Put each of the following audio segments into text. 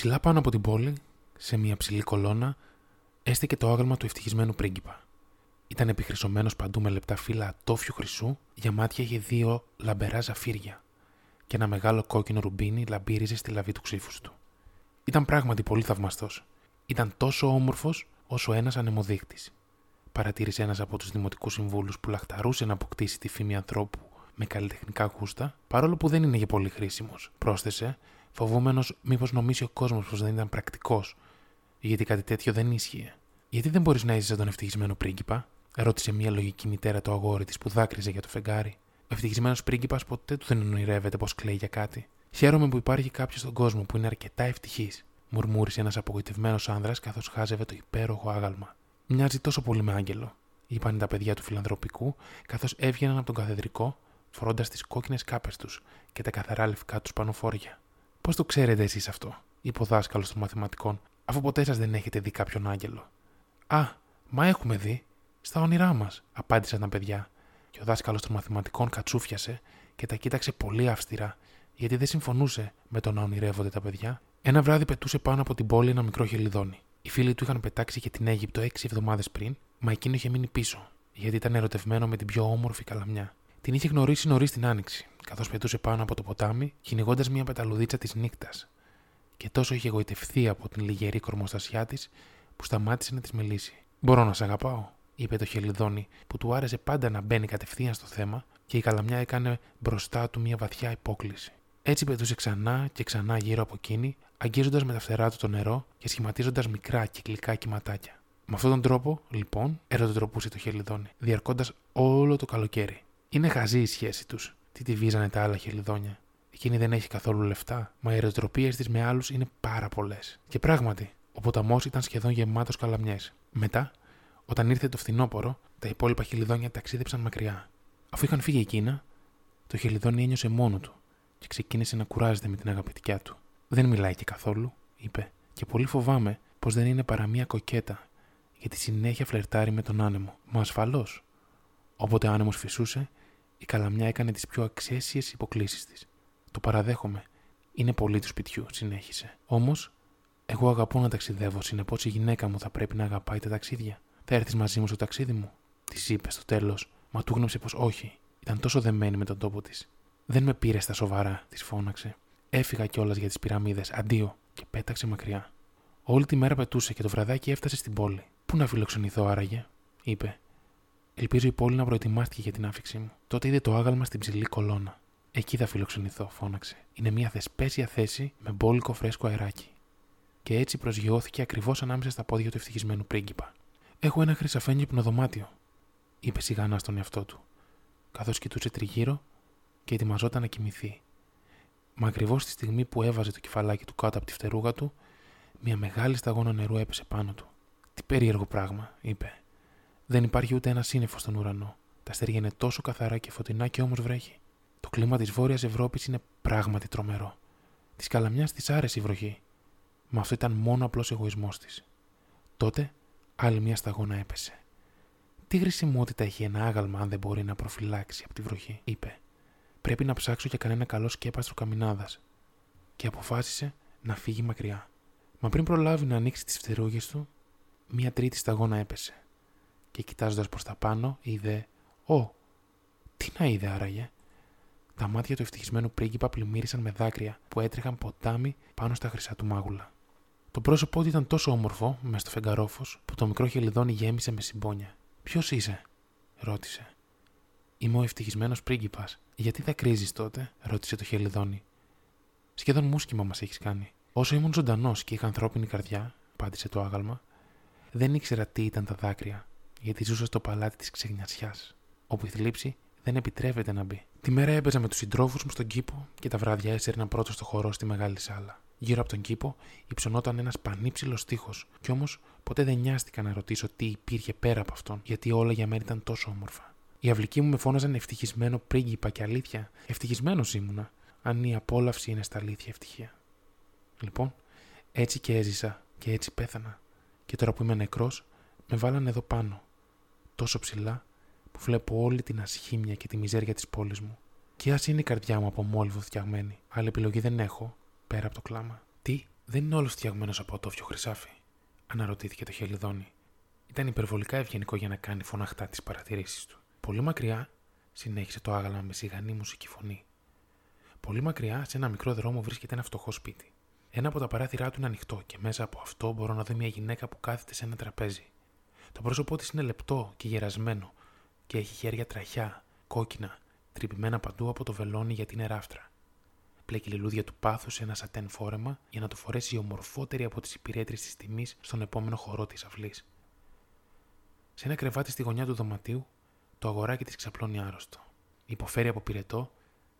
Ψηλά πάνω από την πόλη, σε μια ψηλή κολόνα, έστεκε το άγαλμα του ευτυχισμένου πρίγκιπα. Ήταν επιχρυσωμένος παντού με λεπτά φύλλα ατόφιου χρυσού, για μάτια είχε δύο λαμπερά ζαφύρια και ένα μεγάλο κόκκινο ρουμπίνι λαμπύριζε στη λαβή του ξύφους του. Ήταν πράγματι πολύ θαυμαστός. Ήταν τόσο όμορφος όσο ένας ανεμοδείχτη. Παρατήρησε ένας από τους δημοτικούς συμβούλους που λαχταρούσε να αποκτήσει τη φήμη ανθρώπου με καλλιτεχνικά γούστα, παρόλο που δεν είναι για πολύ χρήσιμος. Πρόσθεσε, φοβούμενος μήπως νομίσει ο κόσμος πως δεν ήταν πρακτικός, γιατί κάτι τέτοιο δεν ίσχυε. Γιατί δεν μπορείς να είσαι σαν τον ευτυχισμένο πρίγκιπα, ρώτησε μια λογική μητέρα το αγόρι της που δάκρυζε για το φεγγάρι. Ο ευτυχισμένος πρίγκιπας ποτέ του δεν ονειρεύεται πως κλαίει για κάτι. Χαίρομαι που υπάρχει κάποιος στον κόσμο που είναι αρκετά ευτυχής, μουρμούρισε ένας απογοητευμένος άνδρας καθώς χάζευε το υπέροχο άγαλμα. Μοιάζει τόσο πολύ με άγγελο, είπαν τα παιδιά του φιλανθρωπικού, καθώς έβγαιναν από τον καθεδρικό, φορώντας τις κόκκινες κάπες τους και τα καθαρά λευκά τους πανοφόρια. Πώς το ξέρετε εσείς αυτό, είπε ο δάσκαλος των μαθηματικών, αφού ποτέ σας δεν έχετε δει κάποιον άγγελο; Α, μα έχουμε δει. Στα όνειρά μας, απάντησαν τα παιδιά, και ο δάσκαλος των μαθηματικών κατσούφιασε και τα κοίταξε πολύ αυστηρά, γιατί δεν συμφωνούσε με το να ονειρεύονται τα παιδιά. Ένα βράδυ πετούσε πάνω από την πόλη ένα μικρό χελιδόνι. Οι φίλοι του είχαν πετάξει και την Αίγυπτο έξι εβδομάδες πριν, μα εκείνο είχε μείνει πίσω, γιατί ήταν ερωτευμένο με την πιο όμορφη καλαμιά. Την είχε γνωρίσει νωρίς την άνοιξη, καθώς πετούσε πάνω από το ποτάμι, κυνηγώντας μια πεταλουδίτσα της νύχτας. Και τόσο είχε εγωιτευθεί από την λιγερή κορμοστασιά της, που σταμάτησε να της μιλήσει. Μπορώ να σε αγαπάω, είπε το χελιδόνι, που του άρεσε πάντα να μπαίνει κατευθείαν στο θέμα και η καλαμιά έκανε μπροστά του μια βαθιά υπόκληση. Έτσι πετούσε ξανά και ξανά γύρω από εκείνη, αγγίζοντας με τα φτερά του το νερό και σχηματίζοντας μικρά κυκλικά κυματάκια. Με αυτόν τον τρόπο, λοιπόν, ερωτοτροπούσε το χελιδόνι, διαρκώντας όλο το καλοκαίρι. Είναι χαζή η σχέση τους. Τι τη βίζανε τα άλλα χελιδόνια. Εκείνη δεν έχει καθόλου λεφτά, μα οι ερωτροπίε της με άλλους είναι πάρα πολλές. Και πράγματι, ο ποταμός ήταν σχεδόν γεμάτος καλαμιές. Μετά, όταν ήρθε το φθινόπωρο, τα υπόλοιπα χελιδόνια ταξίδεψαν μακριά. Αφού είχαν φύγει εκείνα, το χελιδόνι ένιωσε μόνο του και ξεκίνησε να κουράζεται με την αγαπητικιά του. Δεν μιλάει και καθόλου, είπε, και πολύ φοβάμαι πως δεν είναι παρά μία κοκέτα, γιατί συνέχεια φλερτάρει με τον άνεμο. Μα ασφαλώς. Όποτε ο άνεμος φυσούσε, η καλαμιά έκανε τις πιο αξέσιες υποκλήσεις της. Το παραδέχομαι. Είναι πολύ του σπιτιού, συνέχισε. Όμως, εγώ αγαπώ να ταξιδεύω, συνεπώς η γυναίκα μου θα πρέπει να αγαπάει τα ταξίδια. Θα έρθεις μαζί μου στο ταξίδι μου, της είπες στο τέλος, μα του γνώψε πως όχι. Ήταν τόσο δεμένη με τον τόπο της. Δεν με πήρε στα σοβαρά, της φώναξε. Έφυγα κιόλας για τις πυραμίδες, αντίο, και πέταξε μακριά. Όλη τη μέρα πετούσε και το βραδάκι έφτασε στην πόλη. Πού να φιλοξενηθώ άραγε, είπε. Ελπίζω η πόλη να προετοιμάστηκε για την άφηξή μου. Τότε είδε το άγαλμα στην ψηλή κολόνα. Εκεί θα φιλοξενηθώ, φώναξε. Είναι μια θεσπέσια θέση με μπόλικο φρέσκο αεράκι. Και έτσι προσγειώθηκε ακριβώς ανάμεσα στα πόδια του ευτυχισμένου πρίγκιπα. Έχω ένα χρυσαφένιο δωμάτιο, είπε σιγανά στον εαυτό του, καθώς κοιτούσε τριγύρω και ετοιμαζόταν να κοιμηθεί. Μα ακριβώς τη στιγμή που έβαζε το κεφαλάκι του κάτω από τη φτερούγα του, μια μεγάλη σταγόνα νερού έπεσε πάνω του. Τι περίεργο πράγμα, είπε. Δεν υπάρχει ούτε ένα σύννεφο στον ουρανό. Τα αστέρια είναι τόσο καθαρά και φωτεινά και όμως βρέχει. Το κλίμα της Βόρειας Ευρώπης είναι πράγματι τρομερό. Της καλαμιάς της άρεσε η βροχή. Μα αυτό ήταν μόνο απλός εγωισμός της. Τότε άλλη μια σταγόνα έπεσε. Τι χρησιμότητα έχει ένα άγαλμα αν δεν μπορεί να προφυλάξει από τη βροχή, είπε. Πρέπει να ψάξω για κανένα καλό σκέπαστρο καμινάδας. Και αποφάσισε να φύγει μακριά. Μα πριν προλάβει να ανοίξει τις φτερούγες του, μία τρίτη σταγόνα έπεσε. Και κοιτάζοντας προς τα πάνω, είδε. Ω, τι να είδε άραγε. Τα μάτια του ευτυχισμένου πρίγκιπα πλημμύρισαν με δάκρυα που έτρεχαν ποτάμι πάνω στα χρυσά του μάγουλα. Το πρόσωπό του ήταν τόσο όμορφο, μες στο φεγγαρόφο, που το μικρό χελιδόνι γέμισε με συμπόνια. Ποιος είσαι, ρώτησε. Είμαι ο ευτυχισμένος πρίγκιπας. Γιατί θα κρίζει τότε, ρώτησε το χελιδόνι. Σχεδόν μουσκιμα μας έχεις κάνει. Όσο ήμουν ζωντανός και είχα ανθρώπινη καρδιά, απάντησε το άγαλμα, δεν ήξερα τι ήταν τα δάκρυα, γιατί ζούσα στο παλάτι της ξεγνιασιά, όπου η θλίψη δεν επιτρέπεται να μπει. Τη μέρα έπαιζα με τους συντρόφους μου στον κήπο και τα βράδια έσαιρνα πρώτο στο χορό στη μεγάλη σάλα. Γύρω από τον κήπο υψωνόταν ένας πανύψηλος τείχο, κι όμως ποτέ δεν νοιάστηκα να ρωτήσω τι υπήρχε πέρα από αυτόν, γιατί όλα για μένα ήταν τόσο όμορφα. Οι αυλικοί μου με φώναζαν ευτυχισμένο πρίγκιπα και αλήθεια. Ευτυχισμένος ήμουνα, αν η απόλαυση είναι στα αλήθεια ευτυχία. Λοιπόν, έτσι και έζησα και έτσι πέθανα. Και τώρα που είμαι νεκρός, με βάλανε εδώ πάνω, τόσο ψηλά, που βλέπω όλη την ασχήμια και τη μιζέρια της πόλης μου. Και ας είναι η καρδιά μου από μόλιβο φτιαγμένη. Άλλη επιλογή δεν έχω, πέρα από το κλάμα. Τι, Δεν είναι όλος φτιαγμένος από τόφιο χρυσάφι, αναρωτήθηκε το χελιδόνι. Ήταν υπερβολικά ευγενικό για να κάνει φωναχτά τις παρατηρήσεις του. Πολύ μακριά, συνέχισε το άγαλμα με σιγανή μουσική φωνή. Πολύ μακριά, σε ένα μικρό δρόμο, βρίσκεται ένα φτωχό σπίτι. Ένα από τα παράθυρά του είναι ανοιχτό και μέσα από αυτό μπορώ να δω μια γυναίκα που κάθεται σε ένα τραπέζι. Το πρόσωπό της είναι λεπτό και γερασμένο και έχει χέρια τραχιά, κόκκινα, τρυπημένα παντού από το βελόνι για την εράφτρα. Πλέκει λουλούδια του πάθους σε ένα σατέν φόρεμα για να το φορέσει η ομορφότερη από τις υπηρέτρε της τιμής στον επόμενο χορό της αυλής. Σε ένα κρεβάτι στη γωνιά του δωματίου, το αγοράκι της ξαπλώνει άρρωστο. Υποφέρει από πυρετό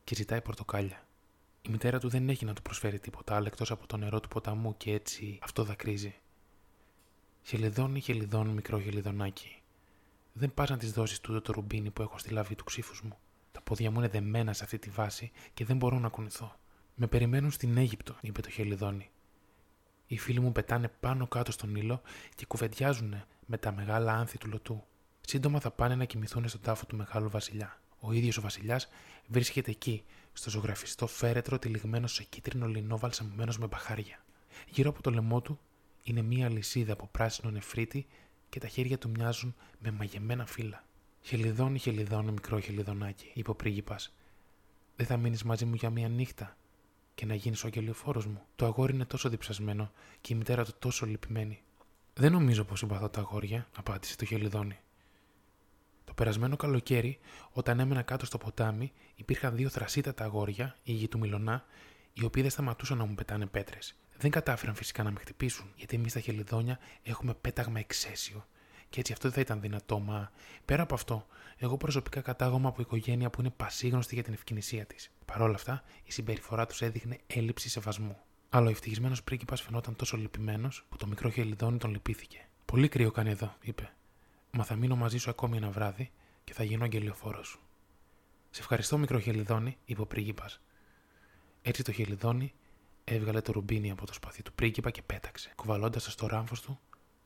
και ζητάει πορτοκάλια. Η μητέρα του δεν έχει να του προσφέρει τίποτα άλλο εκτός από το νερό του ποταμού και έτσι αυτό δακρύζει. Χελιδόνι, χελιδόνι, μικρό χελιδονάκι. Δεν πας να της δώσεις τούτο το ρουμπίνι που έχω στη λαβή του ξύφους μου. Τα πόδια μου είναι δεμένα σε αυτή τη βάση και δεν μπορώ να κουνηθώ. Με περιμένουν στην Αίγυπτο, είπε το χελιδόνι. Οι φίλοι μου πετάνε πάνω κάτω στον ήλο και κουβεντιάζουν με τα μεγάλα άνθη του λωτού. Σύντομα θα πάνε να κοιμηθούν στον τάφο του μεγάλου βασιλιά. Ο ίδιος ο βασιλιάς βρίσκεται εκεί, στο ζωγραφιστό φέρετρο τυλιγμένο σε κίτρινο λινό βαλσαμμένο με μπαχάρια. Γύρω από το λαιμό του είναι μία λυσίδα από πράσινο νεφρίτη και τα χέρια του μοιάζουν με μαγεμένα φύλλα. Χελιδόνι, χελιδόνι, μικρό χελιδονάκι, είπε ο πρίγκιπα. Δεν θα μείνεις μαζί μου για μία νύχτα και να γίνεις ο αγγελιοφόρος μου. Το αγόρι είναι τόσο διψασμένο και η μητέρα του τόσο λυπημένη. Δεν νομίζω πως συμπαθώ τα αγόρια, απάντησε το χελιδόνι. Το περασμένο καλοκαίρι, όταν έμενα κάτω στο ποτάμι, υπήρχαν δύο θρασίτατα αγόρια, η γη του Μιλονά, οι οποίοι δεν σταματούσαν να μου πετάνε πέτρες. Δεν κατάφεραν φυσικά να με χτυπήσουν, γιατί εμείς στα χελιδόνια έχουμε πέταγμα εξαίσιο. Και έτσι αυτό δεν θα ήταν δυνατό, μα πέρα από αυτό, εγώ προσωπικά κατάγομαι από οικογένεια που είναι πασίγνωστη για την ευκαινησία της. Παρ' όλα αυτά, η συμπεριφορά τους έδειχνε έλλειψη σεβασμού. Αλλά ο ευτυχισμένος πρίγκιπας φαινόταν τόσο λυπημένος που το μικρό χελιδόνι τον λυπήθηκε. Πολύ κρύο κάνει εδώ, είπε. Μα θα μείνω μαζί σου ακόμη ένα βράδυ και θα γίνω αγγελιοφόρος σου. Σε ευχαριστώ, μικρό χελιδόνι, είπε ο πρίγκιπας. Έτσι το χελιδόνι έβγαλε το ρουμπίνι από το σπαθί του πρίγκιπα και πέταξε, κουβαλώντας το στο ράμφος του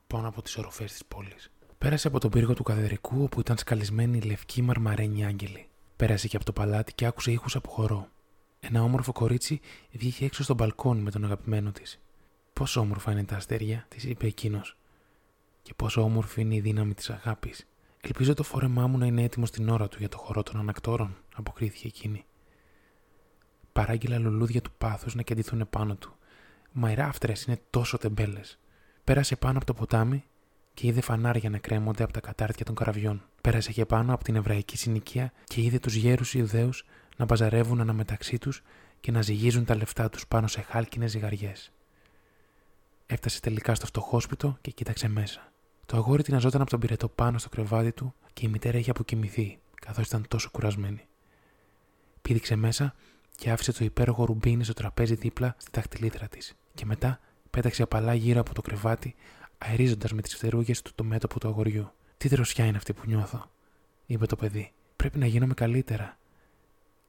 πάνω από τις οροφές της πόλης. Πέρασε από τον πύργο του καθεδρικού όπου ήταν σκαλισμένοι λευκοί μαρμαρένοι άγγελοι. Πέρασε και από το παλάτι και άκουσε ήχους από χορό. Ένα όμορφο κορίτσι βγήκε έξω στο μπαλκόνι με τον αγαπημένο της. Πόσο όμορφα είναι τα αστέρια, της είπε εκείνος. Και πόσο όμορφη είναι η δύναμη της αγάπης. Ελπίζω το φόρεμά μου να είναι έτοιμο στην ώρα του για το χορό των ανακτόρων, αποκρίθηκε εκείνη. Παράγγειλα λουλούδια του πάθους να κεντηθούν πάνω του. Μα οι ράφτρες είναι τόσο τεμπέλες. Πέρασε πάνω από το ποτάμι και είδε φανάρια να κρέμονται από τα κατάρτια των καραβιών. Πέρασε και πάνω από την εβραϊκή συνοικία και είδε τους γέρους Ιουδαίους να μπαζαρεύουν αναμεταξύ τους και να ζυγίζουν τα λεφτά τους πάνω σε χάλκινες ζυγαριές. Έφτασε τελικά στο φτωχόσπιτο και κοίταξε μέσα. Το αγόρι τυναζόταν από τον πυρετό πάνω στο κρεβάτι του και η μητέρα είχε αποκοιμηθεί, καθώς ήταν τόσο κουρασμένη. Πήδηξε μέσα και άφησε το υπέροχο ρουμπίνι στο τραπέζι δίπλα στη δαχτυλίδρα της, και μετά πέταξε απαλά γύρω από το κρεβάτι, αερίζοντας με τις φτερούγες του το μέτωπο του αγοριού. Τι δροσιά είναι αυτή που νιώθω, είπε το παιδί. Πρέπει να γίνομαι καλύτερα.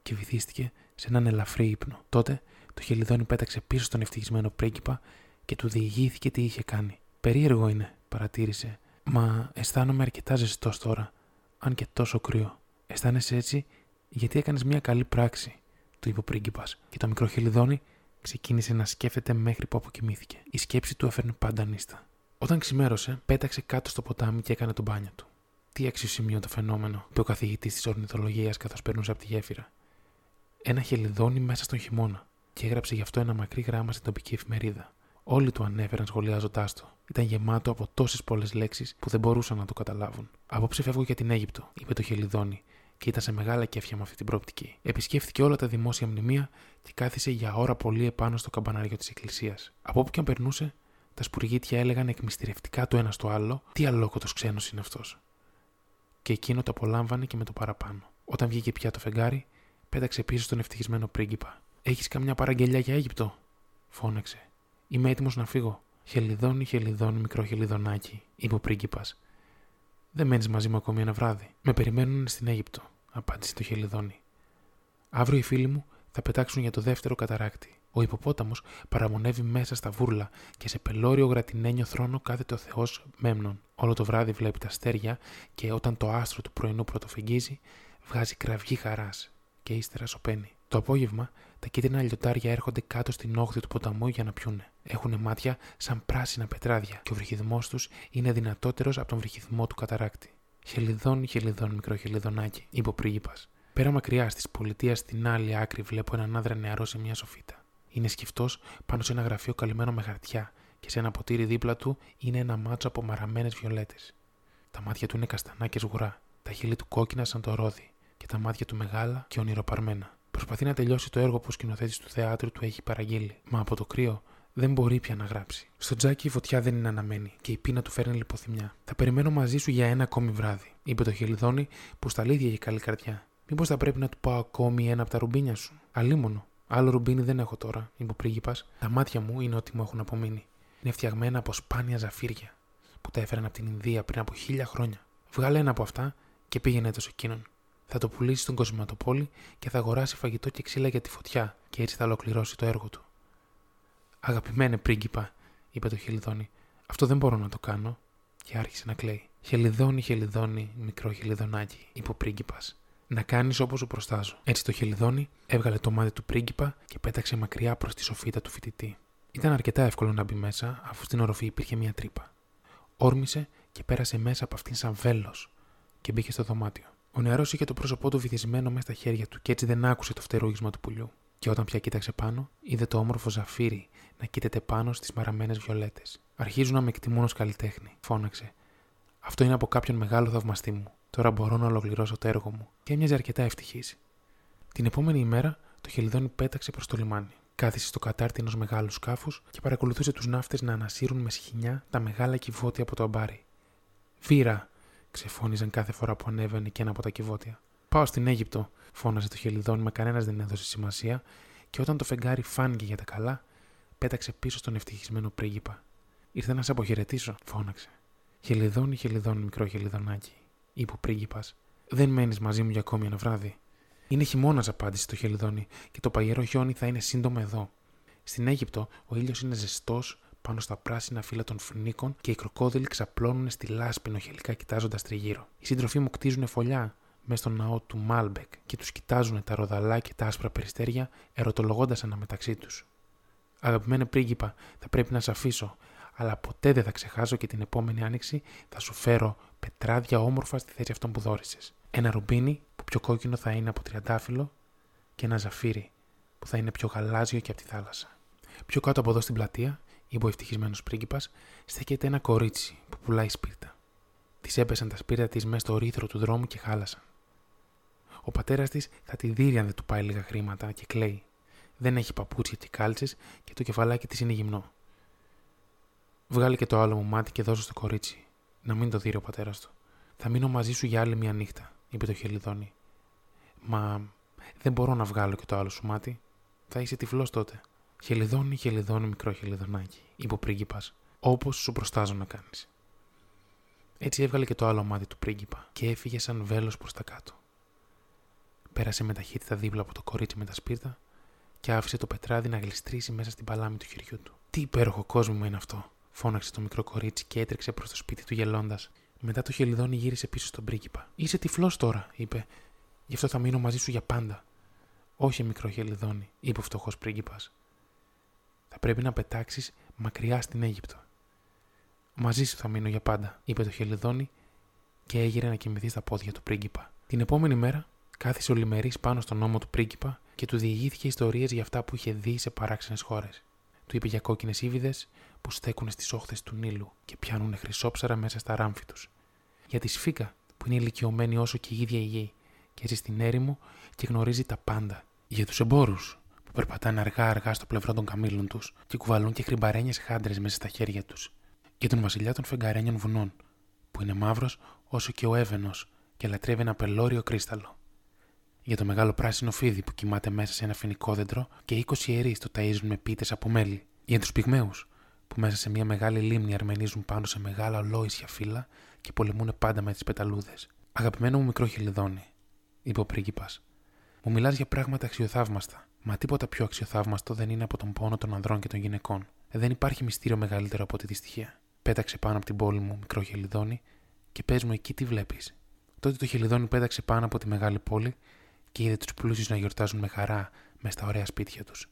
Και βυθίστηκε σε έναν ελαφρύ ύπνο. Τότε το χελιδόνι πέταξε πίσω στον ευτυχισμένο πρίγκιπα και του διηγήθηκε τι είχε κάνει. Περίεργο είναι, παρατήρησε. Μα αισθάνομαι αρκετά ζεστός τώρα, αν και τόσο κρύο. Αισθάνεσαι έτσι γιατί έκανες μια καλή πράξη, του είπε ο πρίγκιπα, και το μικρό χελιδόνι ξεκίνησε να σκέφτεται μέχρι που αποκοιμήθηκε. Η σκέψη του έφερνε πάντα νύστα. Όταν ξημέρωσε, πέταξε κάτω στο ποτάμι και έκανε τον μπάνιο του. Τι αξιοσημείωτο φαινόμενο, είπε ο καθηγητής της ορνηθολογία καθώς περνούσε από τη γέφυρα. Ένα χελιδόνι μέσα στον χειμώνα, και έγραψε γι' αυτό ένα μακρύ γράμμα στην τοπική εφημερίδα. Όλοι του ανέφεραν σχολιάζοντάς το. Ήταν γεμάτο από τόσες πολλές λέξεις που δεν μπορούσαν να το καταλάβουν. Απόψε φεύγω για την Αίγυπτο, είπε το χελιδόνι, και ήταν σε μεγάλα κέφια με αυτή την προοπτική. Επισκέφθηκε όλα τα δημόσια μνημεία και κάθισε για ώρα πολύ επάνω στο καμπανάριο της εκκλησίας. Από όπου και αν περνούσε, τα σπουργίτια έλεγαν εκμυστηρευτικά το ένα στο άλλο τι αλόκοτος ξένος είναι αυτός. Και εκείνο το απολάμβανε και με το παραπάνω. Όταν βγήκε πια το φεγγάρι, πέταξε πίσω στον ευτυχισμένο πρίγκιπα. Έχεις καμιά παραγγελιά για Αίγυπτο, φώναξε. Είμαι έτοιμος να φύγω. Χελιδόνι, χελιδόνι, μικρό χελιδονάκι, είπε ο πρίγκιπας. Δεν μένεις μαζί μου ακόμη ένα βράδυ. Με περιμένουν στην Αίγυπτο, απάντησε το χελιδόνι. Αύριο οι φίλοι μου θα πετάξουν για το δεύτερο καταράκτη. Ο υποπόταμος παραμονεύει μέσα στα βούρλα και σε πελώριο γρατινένιο θρόνο κάθεται ο Θεός Μέμνον. Όλο το βράδυ βλέπει τα αστέρια και όταν το άστρο του πρωινού πρωτοφυγγίζει, βγάζει κραυγή χαράς και ύστερα σωπαίνει. Το απόγευμα τα κίτρινα λιωτάρια έρχονται κάτω στην όχθη του ποταμού για να πιούνε. Έχουν μάτια σαν πράσινα πετράδια και ο βρυχιδμός τους είναι δυνατότερος από τον βρυχιδμό του καταράκτη. Χελιδόν, χελιδόν, μικρό χελιδονάκι, είπε ο πρίγκιπας. Πέρα μακριά στις πολιτείας στην άλλη άκρη βλέπω έναν άντρα νεαρό σε μια σοφίτα. Είναι σκυφτός πάνω σε ένα γραφείο καλυμμένο με χαρτιά και σε ένα ποτήρι δίπλα του είναι ένα μάτσο από μαραμένες βιολέτες. Τα μάτια του είναι καστανά και σγουρά, τα χείλη του κόκκινα σαν το ρόδι και τα μάτια του μεγάλα και ονειροπαρμένα. Προσπαθεί να τελειώσει το έργο που ο σκηνοθέτης του θεάτρου του έχει παραγγείλει, μα από το κρύο δεν μπορεί πια να γράψει. Στο τζάκι η φωτιά δεν είναι αναμένη και η πείνα του φέρνει λιποθυμιά. Θα περιμένω μαζί σου για ένα ακόμη βράδυ, είπε το χελιδόνι που στα λίδια είχε καλή καρδιά. Μήπως θα πρέπει να του πάω ακόμη ένα από τα ρουμπίνια σου; Αλίμονο. Άλλο ρουμπίνι δεν έχω τώρα, είπε ο πρίγκιπας. Τα μάτια μου είναι ό,τι μου έχουν απομείνει. Είναι φτιαγμένα από σπάνια ζαφύρια που τα έφεραν από την Ινδία πριν από χίλια χρόνια. Βγάλε ένα από αυτά και πήγαινε το σε εκείνον. Θα το πουλήσει στον κοσματοπόλη και θα αγοράσει φαγητό και ξύλα για τη φωτιά και έτσι θα ολοκληρώσει το έργο του. Αγαπημένε πρίγκιπα, είπε το χελιδόνι, αυτό δεν μπορώ να το κάνω. Και άρχισε να κλαίει. Χελιδόνι, χελιδόνι, μικρό χελιδονάκι, είπε ο πρίγκιπας. Να κάνεις όπως σου προστάζω. Έτσι το χελιδόνι έβγαλε το μάτι του πρίγκιπα και πέταξε μακριά προς τη σοφίτα του φοιτητή. Ήταν αρκετά εύκολο να μπει μέσα, αφού στην οροφή υπήρχε μια τρύπα. Όρμησε και πέρασε μέσα από αυτήν σαν βέλος και μπήκε στο δωμάτιο. Ο νεαρός είχε το πρόσωπό του βυθισμένο μέσα στα χέρια του και έτσι δεν άκουσε το φτερούγισμα του πουλιού. Και όταν πια κοίταξε πάνω, είδε το όμορφο ζαφύρι να κοίταται πάνω στις μαραμένες βιολέτες. Αρχίζουν να με εκτιμούν ως καλλιτέχνη, φώναξε. Αυτό είναι από κάποιον μεγάλο θαυμαστή μου. Τώρα μπορώ να ολοκληρώσω το έργο μου. Και έμοιαζε αρκετά ευτυχής. Την επόμενη ημέρα το χελιδόνι πέταξε προς το λιμάνι. Κάθισε στο κατάρτι ενός μεγάλου σκάφους και παρακολουθούσε τους ναύτες να ανασύρουν με σχοινιά τα μεγάλα κυβότια από το αμπάρι. Βίρα! ξεφώνιζαν κάθε φορά που ανέβαινε και ένα από τα κυβότια. Πάω στην Αίγυπτο, φώνασε το χελιδόνι, μα κανένας δεν έδωσε σημασία, και όταν το φεγγάρι φάνηκε για τα καλά, πέταξε πίσω στον ευτυχισμένο πρίγκιπα. Ήρθα να σε αποχαιρετήσω, φώναξε. Χελιδόνι, χελιδόνι, μικρό χελιδονάκι, είπε ο πρίγκιπας. Δεν μένεις μαζί μου για ακόμη ένα βράδυ. Είναι χειμώνας, απάντησε το χελιδόνι, και το παγερό χιόνι θα είναι σύντομα εδώ. Στην Αίγυπτο ο ήλιος είναι ζεστός πάνω στα πράσινα φύλλα των φοινίκων και οι κροκόδιλοι ξαπλώνουν στη λάσπη νοχελικά κοιτάζοντας τριγύρω. Οι σύντροφοί μου κτίζουν φωλιά μέσα στον ναό του Μπάαλμπεκ και τους κοιτάζουν τα ροδαλά και τα άσπρα περιστέρια, ερωτολογώντας αναμεταξύ τους. Αγαπημένε πρίγκιπα, θα πρέπει να σε αφήσω, αλλά ποτέ δεν θα ξεχάσω και την επόμενη άνοιξη θα σου φέρω πετράδια όμορφα στη θέση αυτών που δόρισε. Ένα ρουμπίνι που πιο κόκκινο θα είναι από τριαντάφυλλο και ένα ζαφύρι που θα είναι πιο γαλάζιο και από τη θάλασσα. Πιο κάτω από εδώ στην πλατεία, είπε ο ευτυχισμένος πρίγκιπας, στέκεται ένα κορίτσι που πουλάει σπίρτα. Της έπεσαν τα σπίρτα της μέσα στο ρήθρο του δρόμου και χάλασαν. Ο πατέρας της θα τη δει αν δεν του πάει λίγα χρήματα και κλαίει. Δεν έχει παπούτσια και κάλτσες και το κεφαλάκι της είναι γυμνό. Βγάλει και το άλλο μου μάτι και δώσω στο κορίτσι. Να μην το δει ο πατέρας του. Θα μείνω μαζί σου για άλλη μια νύχτα, είπε το χελιδόνι. Μα δεν μπορώ να βγάλω και το άλλο σου μάτι. Θα είσαι τυφλός τότε. Χελιδόνι, χελιδόνι, μικρό χελιδονάκι, είπε ο πρίγκιπας, όπως σου προστάζω να κάνεις. Έτσι έβγαλε και το άλλο μάτι του πρίγκιπα και έφυγε σαν βέλος προς τα κάτω. Πέρασε με ταχύτητα δίπλα από το κορίτσι με τα σπίρτα και άφησε το πετράδι να γλιστρήσει μέσα στην παλάμη του χεριού του. Τι υπέροχο κόσμο είναι αυτό, φώναξε το μικρό κορίτσι και έτρεξε προς το σπίτι του γελώντας. Μετά το χελιδόνι γύρισε πίσω στον πρίγκιπα. Είσαι τυφλός τώρα, είπε. Γι' αυτό θα μείνω μαζί σου για πάντα. Όχι, μικρό χελιδόνι, είπε ο φτωχός πρίγκιπας. Θα πρέπει να πετάξεις μακριά στην Αίγυπτο. Μαζί σου θα μείνω για πάντα, είπε το χελιδόνι και έγειρε να κοιμηθεί στα πόδια του πρίγκιπα. Την επόμενη μέρα κάθισε ο Λιμερής πάνω στον ώμο του πρίγκιπα και του διηγήθηκε ιστορίες για αυτά που είχε δει σε παράξενες χώρες. Του είπε για κόκκινες ύβιδες που στέκουν στις όχθες του Νείλου και πιάνουν χρυσόψαρα μέσα στα ράμφη τους. Για τη σφίγγα που είναι ηλικιωμένη όσο και η ίδια η γη και ζει στην έρημο και γνωρίζει τα πάντα. Για τους εμπόρους που περπατάνε αργά-αργά στο πλευρό των καμήλων τους και κουβαλούν και χρυμπαρένιες χάντρες μέσα στα χέρια τους. Για τον βασιλιά των φεγγαρένιων βουνών που είναι μαύρος όσο και ο έβαινο και λατρεύει ένα πελώριο κρίσταλο για το μεγάλο πράσινο φίδι που κοιμάται μέσα σε ένα φοινικό δέντρο και 20 ιερείς το ταΐζουν με πίτες από μέλι. Για του πυγμαίου που μέσα σε μια μεγάλη λίμνη αρμενίζουν πάνω σε μεγάλα ολόησια φύλλα και πολεμούν πάντα με τις πεταλούδες. Αγαπημένο μου μικρό χελιδόνι, είπε ο πρίγκιπας. Μου μιλάς για πράγματα αξιοθαύμαστα, μα τίποτα πιο αξιοθαύμαστο δεν είναι από τον πόνο των ανδρών και των γυναικών. Δεν υπάρχει μυστήριο μεγαλύτερο από τη δυστυχία. Πέταξε πάνω από την πόλη μου μικρό χελιδόνι και πες μου εκεί τι βλέπεις. Τότε το χελιδόνι πέταξε πάνω από τη μεγάλη πόλη και είδε τους πλούσιους να γιορτάζουν με χαρά μες στα ωραία σπίτια τους,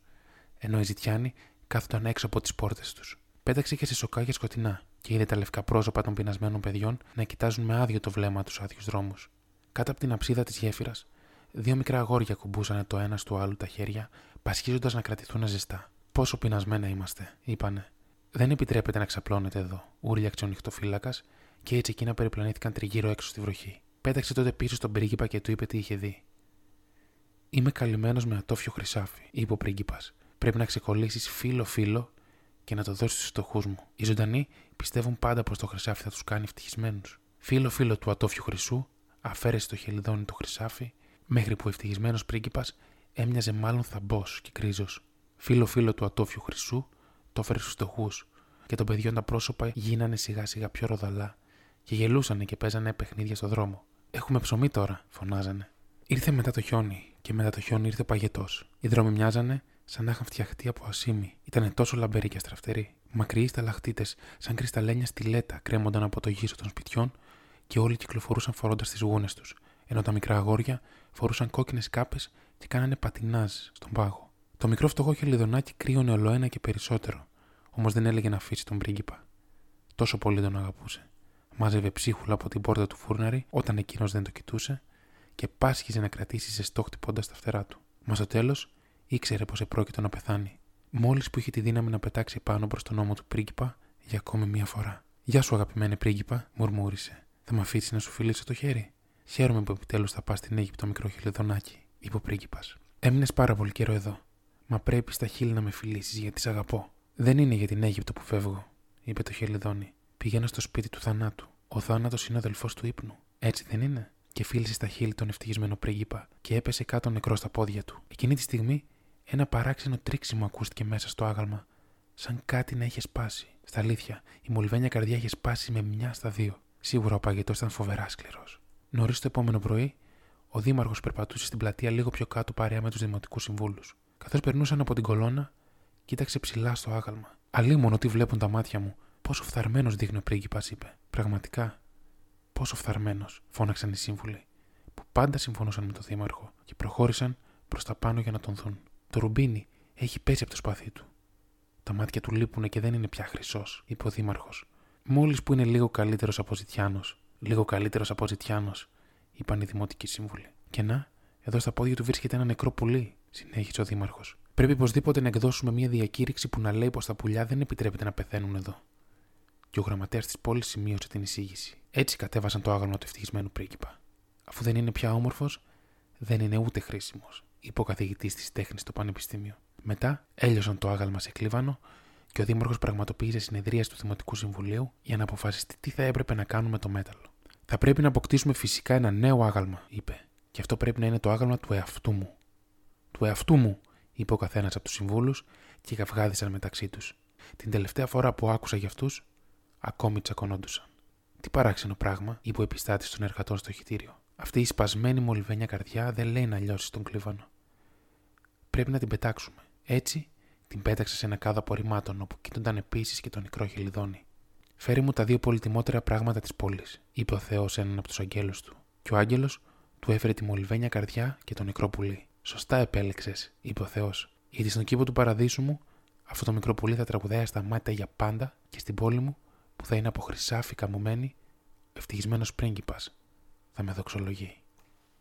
ενώ οι ζητιάνοι κάθονταν έξω από τις πόρτες τους. Πέταξε και σε σοκάκια σκοτεινά και είδε τα λευκά πρόσωπα των πεινασμένων παιδιών να κοιτάζουν με άδειο το βλέμμα τους άδειους δρόμους. Κάτω από την αψίδα της γέφυρας, δύο μικρά αγόρια κουμπούσαν το ένα του άλλου τα χέρια, πασχίζοντας να κρατηθούν ζεστά. Πόσο πεινασμένα είμαστε, είπανε. Δεν επιτρέπεται να ξαπλώνετε εδώ, ούρλιαξε ο νυχτοφύλακας και έτσι εκείνα περιπλανήθηκαν τριγύρω έξω στη βροχή. Πέταξε τότε πίσω στον πρίγκιπα και του είπε τι είχε δει. Είμαι καλυμμένος με ατόφιο χρυσάφι, είπε ο πρίγκιπας. Πρέπει να ξεκολλήσεις φίλο-φίλο και να το δώσεις στους φτωχούς μου. Οι ζωντανοί πιστεύουν πάντα πως το χρυσάφι θα τους κάνει ευτυχισμένους. Φίλο-φίλο του ατόφιου χρυσού, αφαίρεσε το χελιδόνι το χρυσάφι, μέχρι που ο ευτυχισμένος πρίγκιπας έμοιαζε μάλλον θαμπός και κρίζο. Φίλο-φίλο του ατόφιου χρυσού, το έφερε στους φτωχούς, και των παιδιών τα πρόσωπα γίνανε σιγά σιγά πιο ροδαλά και γελούσαν και παίζανε παιχνίδια στο δρόμο. Έχουμε ψωμί τώρα, φωνάζανε. Ήρθε μετά το χιόνι, και μετά το χιόνι ήρθε ο παγετός. Οι δρόμοι μοιάζανε σαν να είχαν φτιαχτεί από ασίμι. Ήταν τόσο λαμπεροί και αστραφτεροί. Μακριοί σταλαχτίτε, σαν κρυσταλλένια στιλέτα, κρέμονταν από το γύσο των σπιτιών και όλοι κυκλοφορούσαν φορώντας τις γούνες τους, ενώ τα μικρά αγόρια φορούσαν κόκκινες κάπες και κάνανε πατινάζ στον πάγο. Το μικρό φτωχό χελιδονάκι κρύωνε ολοένα και περισσότερο, όμως δεν έλεγε να αφήσει τον πρίγκιπα. Τόσο πολύ τον αγαπούσε. Μάζευε ψίχουλα από την πόρτα του φούρναρη όταν εκείνος δεν το κοιτούσε και πάσχιζε να κρατήσει ζεστό χτυπώντας τα φτερά του. Μα στο τέλος ήξερε πως επρόκειτο να πεθάνει, μόλις που είχε τη δύναμη να πετάξει πάνω προς τον ώμο του πρίγκιπα για ακόμη μία φορά. Γεια σου, αγαπημένη πρίγκιπα, μουρμούρισε. Θα με αφήσεις να σου φιλήσω το χέρι. Χαίρομαι που επιτέλους θα πας στην Αίγυπτο, μικρό χιλιδονάκι, είπε ο πρίγκιπας. Έμεινες πάρα πολύ καιρό εδώ. Μα πρέπει στα χείλη να με φιλήσεις γιατί σ' αγαπώ. Δεν είναι για την Αίγυπτο που φεύγω, είπε το χελιδόνι. Πηγαίνω στο σπίτι του θανάτου. Ο θάνατος είναι ο αδελφός του ύπνου. Έτσι δεν είναι. Και φίλησε στα χείλη τον ευτυχισμένο πρίγκιπα και έπεσε κάτω νεκρός στα πόδια του. Εκείνη τη στιγμή ένα παράξενο τρίξιμο ακούστηκε μέσα στο άγαλμα, σαν κάτι να είχε σπάσει. Στα αλήθεια, η μολυβένια καρδιά είχε σπάσει με μια στα δύο. Σίγουρα ο παγετός ήταν φοβερά σκληρός. Νωρίς το επόμενο πρωί, ο Δήμαρχος περπατούσε στην πλατεία λίγο πιο κάτω παρέα με τους δημοτικούς συμβούλους. Καθώς περνούσαν από την κολόνα, κοίταξε ψηλά στο άγαλμα. Αλίμονο τι βλέπουν τα μάτια μου, πόσο φθαρμένος δείχνει ο πρίγκιπας, είπε. Πραγματικά, πόσο φθαρμένος, φώναξαν οι σύμβουλοι, που πάντα συμφωνούσαν με τον Δήμαρχο και προχώρησαν προς τα πάνω για να τον δουν. Το ρουμπίνι έχει πέσει από το σπαθί του. Τα μάτια του λείπουν και δεν είναι πια χρυσός, είπε ο Δήμαρχος. Μόλις που είναι λίγο καλύτερος από Ζητιάνος. Λίγο καλύτερος από Ζητιάνος, είπαν οι δημοτικοί σύμβουλοι. Και να, εδώ στα πόδια του βρίσκεται ένα νεκρό πουλί, συνέχισε ο Δήμαρχος. Πρέπει οπωσδήποτε να εκδώσουμε μια διακήρυξη που να λέει πως τα πουλιά δεν επιτρέπεται να πεθαίνουν εδώ. Και ο γραμματέας της πόλης σημείωσε την εισήγηση. Έτσι κατέβασαν το άγαλμα του ευτυχισμένου πρίγκιπα. Αφού δεν είναι πια όμορφος, δεν είναι ούτε χρήσιμος, είπε ο καθηγητής της τέχνης στο Πανεπιστήμιο. Μετά έλειωσαν το άγαλμα σε κλίβανο και ο Δήμαρχος πραγματοποίησε συνεδρία του Δημοτικού Συμβουλίου για να αποφασιστεί τι θα έπρεπε να κάνουμε το μέταλλο. Θα πρέπει να αποκτήσουμε φυσικά ένα νέο άγαλμα, είπε. Και αυτό πρέπει να είναι το άγαλμα του εαυτού μου. Του εαυτού μου, είπε ο καθένας από τους συμβούλους και καυγάδισαν μεταξύ τους. Την τελευταία φορά που άκουσα για αυτούς, ακόμη τσακωνόντουσαν. Τι παράξενο πράγμα, είπε ο επιστάτης των εργατών στο χιτήριο. Αυτή η σπασμένη μολυβένια καρδιά δεν λέει να λιώσεις τον κλίβανο. Πρέπει να την πετάξουμε. Έτσι, την πέταξε σε ένα κάδο απορριμμάτων όπου κοίτονταν επίσης και το νεκρό χελιδόνι. Φέρει μου τα δύο πολυτιμότερα πράγματα της πόλης, είπε ο Θεός έναν από τους αγγέλους του. Και ο άγγελος του έφερε τη μολυβένια καρδιά και το νεκρό πουλί. Σωστά επέλεξες, είπε ο Θεός. Γιατί στον κήπο του παραδείσου μου, αυτό το μικρό πουλί θα τραγουδάει στα μάτια για πάντα και στην πόλη μου, που θα είναι από χρυσάφι καμωμένη, ο ευτυχισμένος πρίγκιπας θα με δοξολογεί.